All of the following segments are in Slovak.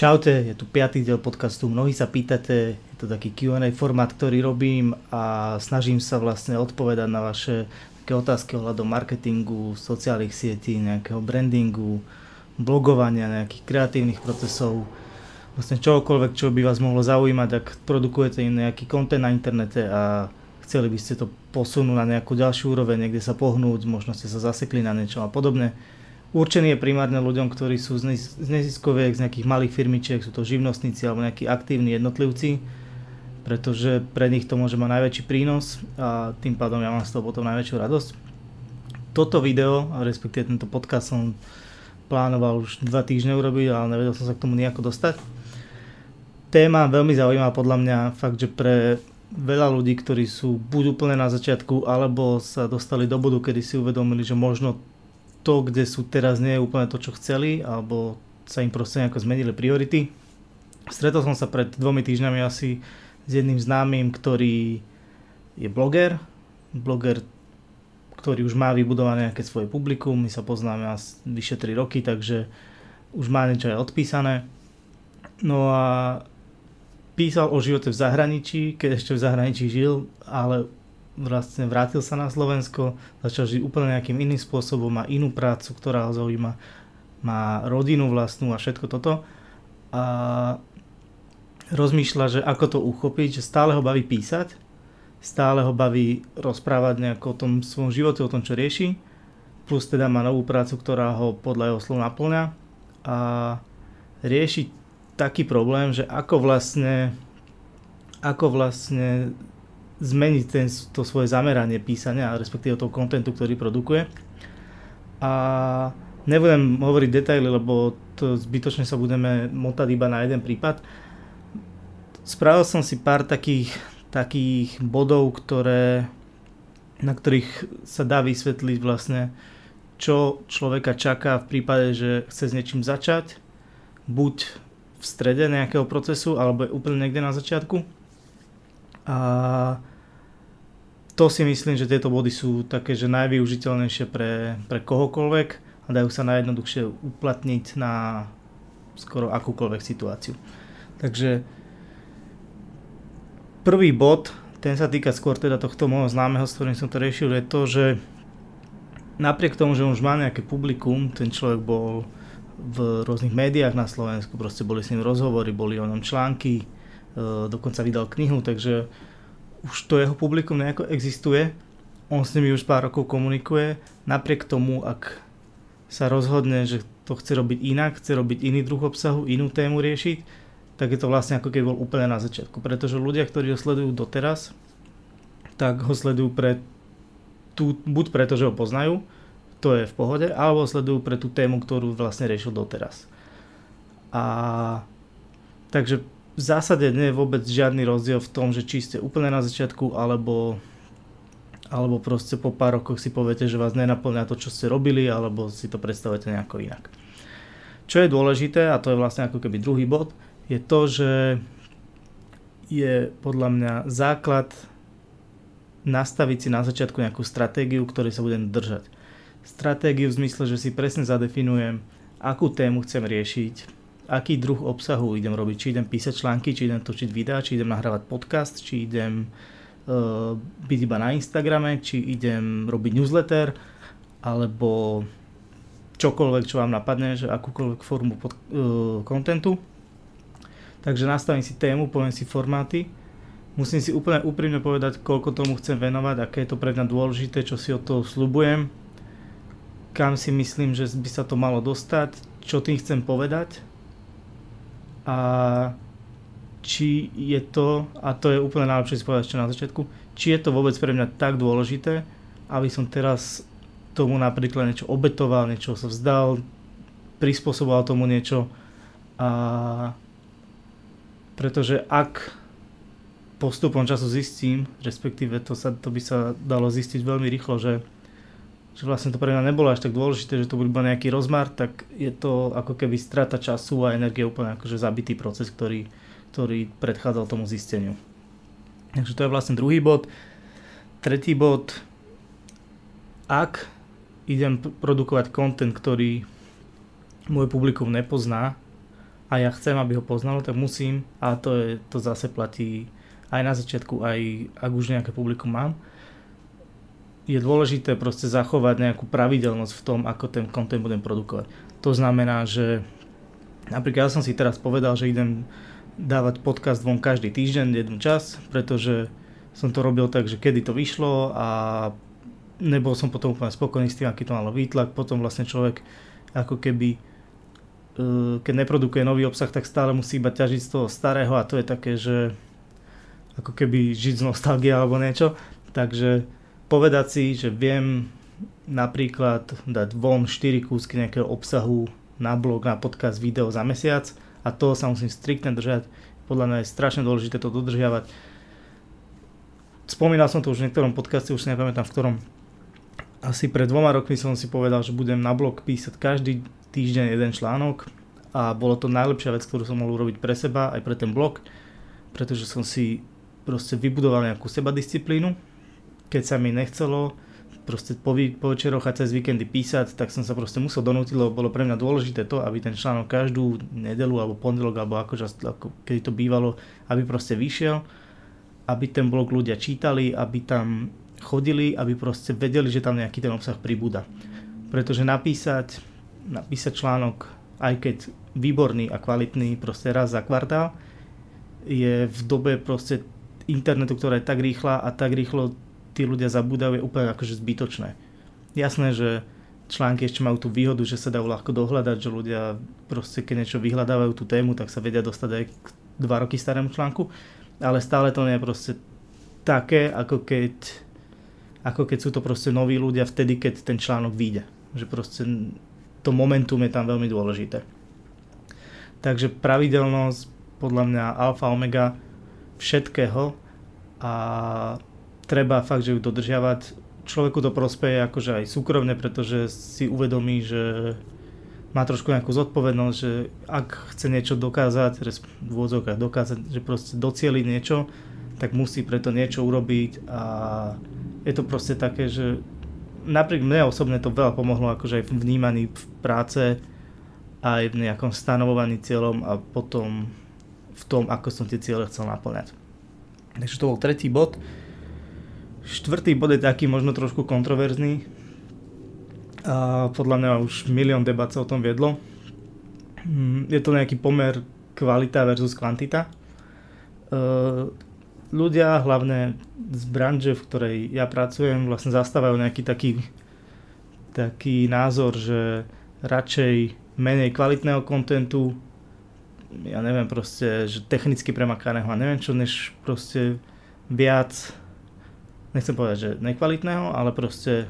Čaute, je tu piatý diel podcastu. Mnohí sa pýtate, je to taký Q&A formát, ktorý robím a snažím sa vlastne odpovedať na vaše také otázky ohľadom marketingu, sociálnych sietí, nejakého brandingu, blogovania, nejakých kreatívnych procesov, vlastne čokoľvek, čo by vás mohlo zaujímať, ak produkujete im nejaký content na internete a chceli by ste to posunúť na nejakú ďalšiu úroveň, niekde sa pohnúť, možno ste sa zasekli na niečo a podobne Určený je primárne ľuďom, ktorí sú z neziskoviek, z nejakých malých firmičiek, sú to živnostníci alebo nejakí aktívni jednotlivci, pretože pre nich to môže mať najväčší prínos a tým pádom ja mám z toho potom najväčšiu radosť. Toto video, respektíve tento podcast som plánoval už dva týždne urobiť, ale nevedel som sa k tomu nejako dostať. Téma veľmi zaujímavá podľa mňa, fakt, že pre veľa ľudí, ktorí sú buď úplne na začiatku, alebo sa dostali do bodu, kedy si uvedomili, že možno to, kde sú teraz, nie je úplne to, čo chceli, alebo sa im proste nejako zmenili priority. Stretol som sa pred dvomi týždňami asi s jedným známym, ktorý je bloger, bloger, ktorý už má vybudované nejaké svoje publikum, my sa poznáme asi vyše 3 roky, takže už má niečo aj odpísané. No a písal o živote v zahraničí, keď ešte v zahraničí žil, ale vlastne vrátil sa na Slovensko, začal žiť úplne nejakým iným spôsobom, má inú prácu, ktorá ho zaujíma, má rodinu vlastnú a všetko toto. A rozmýšľa, že ako to uchopiť, že stále ho baví písať, stále ho baví rozprávať nejako o tom svojom živote, o tom, čo rieši, plus teda má novú prácu, ktorá ho podľa jeho slov naplňa a rieši taký problém, že ako vlastne ako vlastne zmeniť ten, to svoje zameranie písania, respektíve toho kontentu, ktorý produkuje. A nebudem hovoriť detaily, lebo to zbytočne sa budeme motať iba na jeden prípad. Spravil som si pár takých, takých bodov, ktoré, na ktorých sa dá vysvetliť vlastne, čo človeka čaká v prípade, že chce s niečím začať, buď v strede nejakého procesu, alebo úplne niekde na začiatku. A to si myslím, že tieto body sú také, že najvyužiteľnejšie pre, pre kohokoľvek a dajú sa najjednoduchšie uplatniť na skoro akúkoľvek situáciu. Takže prvý bod, ten sa týka skôr teda tohto môjho známeho, s ktorým som to riešil, je to, že napriek tomu, že už má nejaké publikum, ten človek bol v rôznych médiách na Slovensku, proste boli s ním rozhovory, boli o ňom články, e, dokonca vydal knihu, takže už to jeho publikum nejako existuje, on s nimi už pár rokov komunikuje, napriek tomu, ak sa rozhodne, že to chce robiť inak, chce robiť iný druh obsahu, inú tému riešiť, tak je to vlastne ako keď bol úplne na začiatku. Pretože ľudia, ktorí ho sledujú doteraz, tak ho sledujú pre tú, buď preto, že ho poznajú, to je v pohode, alebo sledujú pre tú tému, ktorú vlastne riešil doteraz. A takže v zásade nie je vôbec žiadny rozdiel v tom, že či ste úplne na začiatku, alebo, alebo proste po pár rokoch si poviete, že vás nenaplňa to, čo ste robili, alebo si to predstavujete nejako inak. Čo je dôležité, a to je vlastne ako keby druhý bod, je to, že je podľa mňa základ nastaviť si na začiatku nejakú stratégiu, ktorej sa budem držať. Stratégiu v zmysle, že si presne zadefinujem, akú tému chcem riešiť, aký druh obsahu idem robiť. Či idem písať články, či idem točiť videá, či idem nahrávať podcast, či idem uh, byť iba na Instagrame, či idem robiť newsletter, alebo čokoľvek, čo vám napadne, že akúkoľvek formu pod, uh, kontentu. Takže nastavím si tému, poviem si formáty. Musím si úplne úprimne povedať, koľko tomu chcem venovať, aké je to pre mňa dôležité, čo si od toho slubujem, kam si myslím, že by sa to malo dostať, čo tým chcem povedať a či je to, a to je úplne najlepšie si ešte na začiatku, či je to vôbec pre mňa tak dôležité, aby som teraz tomu napríklad niečo obetoval, niečo sa vzdal, prispôsoboval tomu niečo. A pretože ak postupom času zistím, respektíve to, sa, to by sa dalo zistiť veľmi rýchlo, že že vlastne to pre mňa nebolo až tak dôležité, že to bol iba nejaký rozmar, tak je to ako keby strata času a energie úplne akože zabitý proces, ktorý, ktorý predchádzal tomu zisteniu. Takže to je vlastne druhý bod. Tretí bod, ak idem produkovať content, ktorý môj publikum nepozná, a ja chcem, aby ho poznalo, tak musím, a to, je, to zase platí aj na začiatku, aj ak už nejaké publikum mám, je dôležité proste zachovať nejakú pravidelnosť v tom, ako ten content budem produkovať. To znamená, že napríklad ja som si teraz povedal, že idem dávať podcast von každý týždeň, jeden čas, pretože som to robil tak, že kedy to vyšlo a nebol som potom úplne spokojný s tým, aký to malo výtlak. Potom vlastne človek ako keby e, keď neprodukuje nový obsah, tak stále musí iba ťažiť z toho starého a to je také, že ako keby žiť z nostalgie alebo niečo. Takže povedať si, že viem napríklad dať von 4 kúsky nejakého obsahu na blog, na podcast, video za mesiac a to sa musím striktne držať. Podľa mňa je strašne dôležité to dodržiavať. Spomínal som to už v niektorom podcaste, už si nepamätám v ktorom. Asi pred dvoma rokmi som si povedal, že budem na blog písať každý týždeň jeden článok a bolo to najlepšia vec, ktorú som mohol urobiť pre seba aj pre ten blog, pretože som si proste vybudoval nejakú sebadisciplínu keď sa mi nechcelo proste po, po večeroch a cez víkendy písať, tak som sa proste musel donútiť, lebo bolo pre mňa dôležité to, aby ten článok každú nedelu alebo pondelok alebo akože, ako, kedy to bývalo, aby proste vyšiel, aby ten blog ľudia čítali, aby tam chodili, aby proste vedeli, že tam nejaký ten obsah pribúda. Pretože napísať, napísať článok, aj keď výborný a kvalitný proste raz za kvartál, je v dobe proste internetu, ktorá je tak rýchla a tak rýchlo tí ľudia zabúdajú, je úplne akože zbytočné. Jasné, že články ešte majú tú výhodu, že sa dajú ľahko dohľadať, že ľudia proste keď niečo vyhľadávajú tú tému, tak sa vedia dostať aj k dva roky starému článku, ale stále to nie je proste také, ako keď, ako keď sú to proste noví ľudia vtedy, keď ten článok vyjde. Že proste to momentum je tam veľmi dôležité. Takže pravidelnosť podľa mňa alfa omega všetkého a treba fakt, že ju dodržiavať. Človeku to prospeje akože aj súkromne, pretože si uvedomí, že má trošku nejakú zodpovednosť, že ak chce niečo dokázať, v dokázať, že proste docieliť niečo, tak musí preto niečo urobiť a je to proste také, že napriek mne osobne to veľa pomohlo akože aj v vnímaní v práce, aj v nejakom stanovovaní cieľom a potom v tom, ako som tie ciele chcel naplňať. Takže to bol tretí bod. Štvrtý bod je taký možno trošku kontroverzný. A podľa mňa už milión debat sa o tom viedlo. Mm, je to nejaký pomer kvalita versus kvantita. E, ľudia, hlavne z branže, v ktorej ja pracujem, vlastne zastávajú nejaký taký, taký názor, že radšej menej kvalitného kontentu, ja neviem proste, že technicky premakaného a neviem čo, než proste viac nechcem povedať, že nekvalitného, ale proste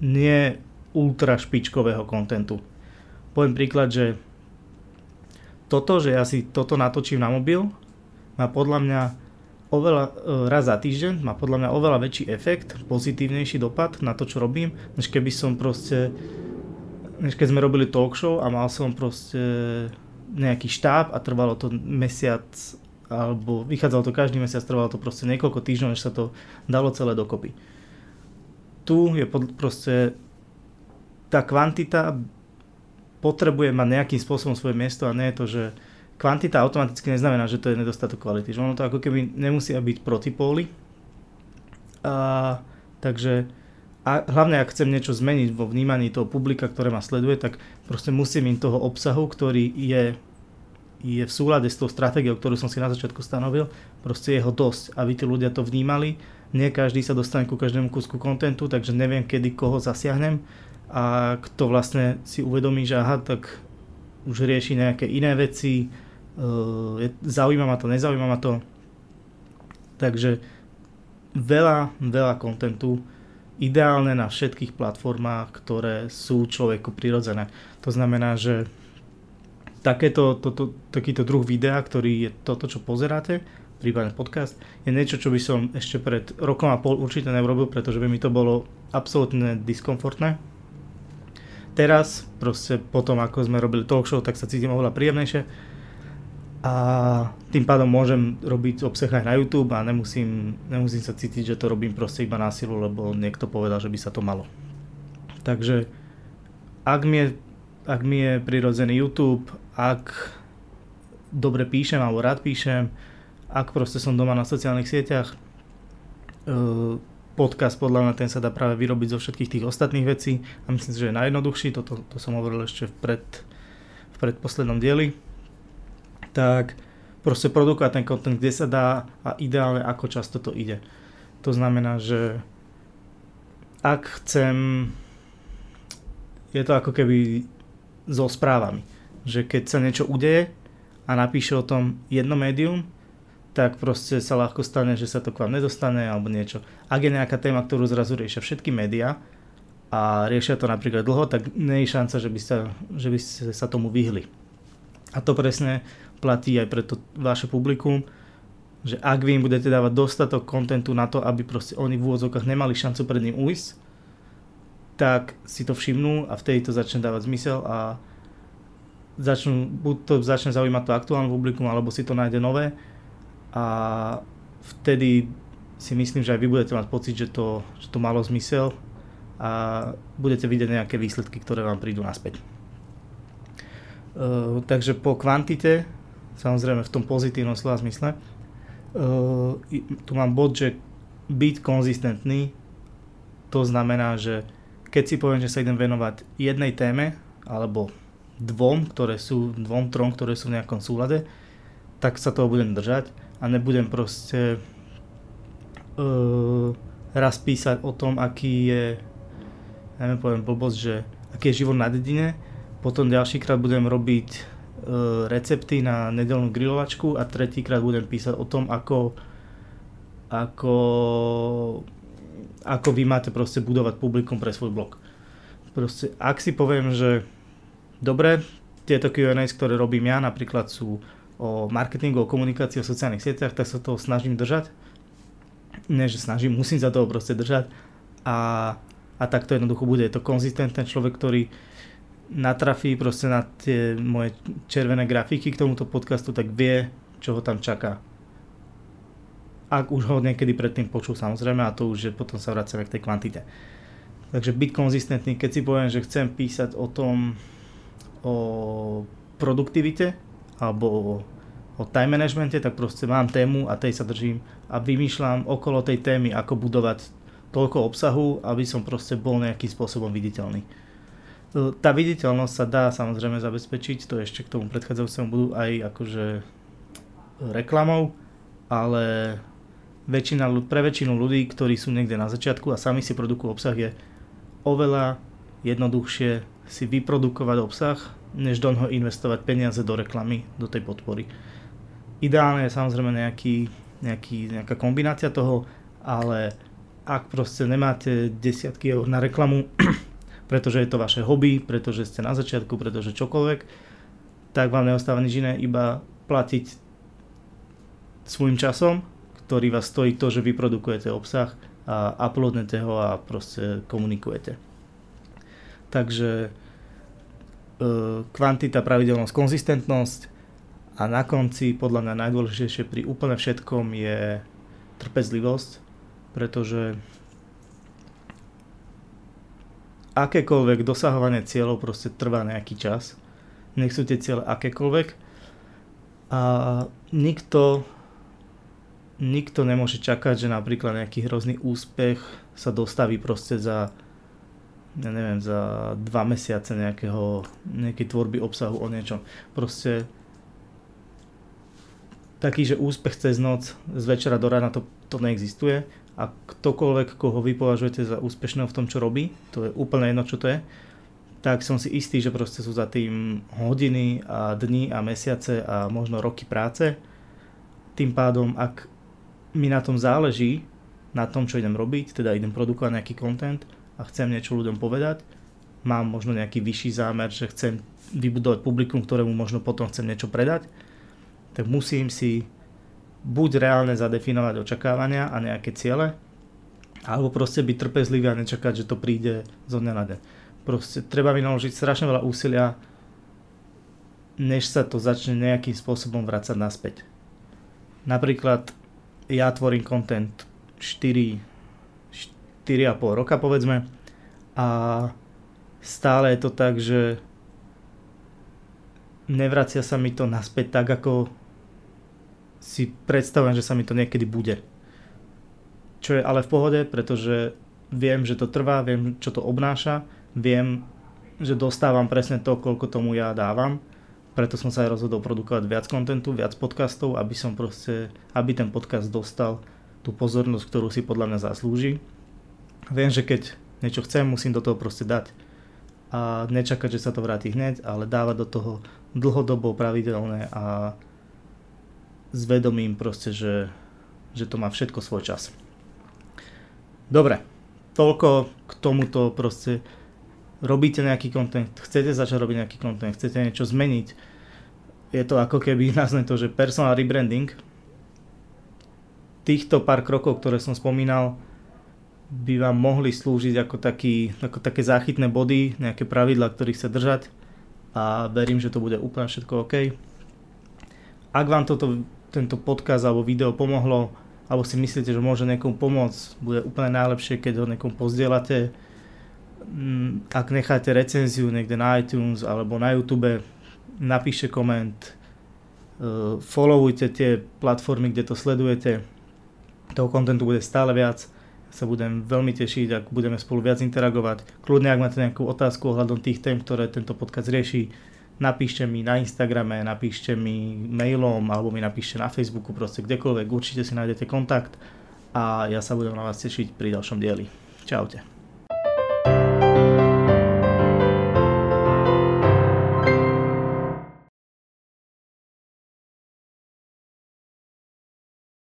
nie ultra špičkového kontentu. Poviem príklad, že toto, že ja si toto natočím na mobil, má podľa mňa oveľa, e, raz za týždeň, má podľa mňa oveľa väčší efekt, pozitívnejší dopad na to, čo robím, než keby som proste, než keď sme robili talk show a mal som proste nejaký štáb a trvalo to mesiac alebo vychádzalo to každý mesiac, trvalo to proste niekoľko týždňov, než sa to dalo celé dokopy. Tu je proste tá kvantita potrebuje mať nejakým spôsobom svoje miesto a nie je to, že kvantita automaticky neznamená, že to je nedostatok kvality. Že ono to ako keby nemusia byť protipóly. A, takže a hlavne ak chcem niečo zmeniť vo vnímaní toho publika, ktoré ma sleduje, tak proste musím im toho obsahu, ktorý je je v súlade s tou stratégiou, ktorú som si na začiatku stanovil, proste je ho dosť, aby tí ľudia to vnímali. Nie každý sa dostane ku každému kúsku kontentu, takže neviem, kedy koho zasiahnem a kto vlastne si uvedomí, že aha, tak už rieši nejaké iné veci, uh, zaujíma ma to, nezaujíma ma to. Takže veľa, veľa kontentu, ideálne na všetkých platformách, ktoré sú človeku prirodzené. To znamená, že takéto, to, to, takýto druh videa, ktorý je toto, čo pozeráte, prípadne podcast, je niečo, čo by som ešte pred rokom a pol určite neurobil, pretože by mi to bolo absolútne diskomfortné. Teraz, proste potom, ako sme robili talk show, tak sa cítim oveľa príjemnejšie a tým pádom môžem robiť obsah aj na YouTube a nemusím, nemusím sa cítiť, že to robím proste iba na silu, lebo niekto povedal, že by sa to malo. Takže ak mi je ak mi je prirodzený YouTube, ak dobre píšem alebo rád píšem, ak proste som doma na sociálnych sieťach, e, podcast podľa mňa ten sa dá práve vyrobiť zo všetkých tých ostatných vecí a myslím si, že je najjednoduchší, toto to som hovoril ešte v, pred, v predposlednom dieli, tak proste produkovať ten content, kde sa dá a ideálne ako často to ide. To znamená, že ak chcem, je to ako keby so správami, že keď sa niečo udeje a napíše o tom jedno médium, tak proste sa ľahko stane, že sa to k vám nedostane alebo niečo. Ak je nejaká téma, ktorú zrazu riešia všetky médiá a riešia to napríklad dlho, tak nie je šanca, že by, sa, že by ste sa tomu vyhli. A to presne platí aj pre to vaše publikum, že ak vy im budete dávať dostatok kontentu na to, aby proste oni v úvodzovkách nemali šancu pred ním ujsť, tak si to všimnú a vtedy to začne dávať zmysel a začnú, buď to začne zaujímať to aktuálne publikum, alebo si to nájde nové a vtedy si myslím, že aj vy budete mať pocit, že to, že to malo zmysel a budete vidieť nejaké výsledky, ktoré vám prídu naspäť. Uh, takže po kvantite, samozrejme v tom pozitívnom slova zmysle, uh, tu mám bod, že byť konzistentný, to znamená, že keď si poviem, že sa idem venovať jednej téme, alebo dvom, ktoré sú, dvom, trom, ktoré sú v nejakom súlade, tak sa toho budem držať a nebudem proste uh, raz písať o tom, aký je, neviem, poviem blbosť, že aký je život na dedine, potom ďalšíkrát budem robiť uh, recepty na nedelnú grilovačku a tretíkrát budem písať o tom, ako ako ako vy máte proste budovať publikum pre svoj blog. Proste, ak si poviem, že dobre, tieto Q&A, ktoré robím ja, napríklad sú o marketingu, o komunikácii, o sociálnych sieťach, tak sa toho snažím držať. Nie, že snažím, musím sa toho proste držať. A, a tak to jednoducho bude. Je to konzistentný človek, ktorý natrafí proste na tie moje červené grafiky k tomuto podcastu, tak vie, čo ho tam čaká. Ak už ho niekedy predtým počul samozrejme a to už je, potom sa vracame k tej kvantite. Takže byť konzistentný, keď si poviem, že chcem písať o tom, o produktivite, alebo o, time managemente, tak proste mám tému a tej sa držím a vymýšľam okolo tej témy, ako budovať toľko obsahu, aby som proste bol nejakým spôsobom viditeľný. E, tá viditeľnosť sa dá samozrejme zabezpečiť, to ešte k tomu predchádzajúcemu budú aj akože reklamou, ale väčšina, pre väčšinu ľudí, ktorí sú niekde na začiatku a sami si produkujú obsah, je oveľa jednoduchšie si vyprodukovať obsah, než do neho investovať peniaze do reklamy, do tej podpory. Ideálne je samozrejme nejaký, nejaký, nejaká kombinácia toho, ale ak proste nemáte desiatky eur na reklamu, pretože je to vaše hobby, pretože ste na začiatku, pretože čokoľvek, tak vám neostáva nič iné, iba platiť svojim časom, ktorý vás stojí to, že vyprodukujete obsah a uploadnete ho a proste komunikujete. Takže E, kvantita, pravidelnosť, konzistentnosť a na konci podľa mňa najdôležitejšie pri úplne všetkom je trpezlivosť, pretože akékoľvek dosahovanie cieľov proste trvá nejaký čas. Nech sú tie cieľe akékoľvek a nikto nikto nemôže čakať, že napríklad nejaký hrozný úspech sa dostaví proste za ja neviem, za dva mesiace nejakého, nejakej tvorby obsahu o niečom. Proste taký, že úspech cez noc z večera do rána to, to neexistuje a ktokoľvek, koho vy považujete za úspešného v tom, čo robí, to je úplne jedno, čo to je, tak som si istý, že proste sú za tým hodiny a dni a mesiace a možno roky práce. Tým pádom, ak mi na tom záleží, na tom, čo idem robiť, teda idem produkovať nejaký content, a chcem niečo ľuďom povedať, mám možno nejaký vyšší zámer, že chcem vybudovať publikum, ktorému možno potom chcem niečo predať, tak musím si buď reálne zadefinovať očakávania a nejaké ciele, alebo proste byť trpezlivý a nečakať, že to príde zo dňa na deň. Proste treba vynaložiť strašne veľa úsilia, než sa to začne nejakým spôsobom vrácať naspäť. Napríklad ja tvorím content 4, 4,5 roka povedzme a stále je to tak, že nevracia sa mi to naspäť tak, ako si predstavujem, že sa mi to niekedy bude. Čo je ale v pohode, pretože viem, že to trvá, viem, čo to obnáša, viem, že dostávam presne to, koľko tomu ja dávam. Preto som sa aj rozhodol produkovať viac kontentu, viac podcastov, aby som proste, aby ten podcast dostal tú pozornosť, ktorú si podľa mňa zaslúži. Viem, že keď niečo chcem, musím do toho proste dať. A nečakať, že sa to vráti hneď, ale dávať do toho dlhodobo pravidelné a zvedomím proste, že, že to má všetko svoj čas. Dobre, toľko k tomuto proste robíte nejaký content, chcete začať robiť nejaký content, chcete niečo zmeniť, je to ako keby nazvem to, že personal rebranding. Týchto pár krokov, ktoré som spomínal, by vám mohli slúžiť ako, taký, ako také záchytné body, nejaké pravidla, ktorých sa držať a verím, že to bude úplne všetko OK. Ak vám toto, tento podcast alebo video pomohlo, alebo si myslíte, že môže niekomu pomôcť, bude úplne najlepšie, keď ho niekomu pozdielate. Mm, ak necháte recenziu niekde na iTunes alebo na YouTube, napíšte koment, uh, followujte tie platformy, kde to sledujete. Toho kontentu bude stále viac. Sa budem veľmi tešiť, ak budeme spolu viac interagovať. Kľudne, ak máte nejakú otázku ohľadom tých tém, ktoré tento podcast rieši, napíšte mi na Instagrame, napíšte mi mailom alebo mi napíšte na Facebooku, proste kdekoľvek, určite si nájdete kontakt a ja sa budem na vás tešiť pri ďalšom dieli. Čaute.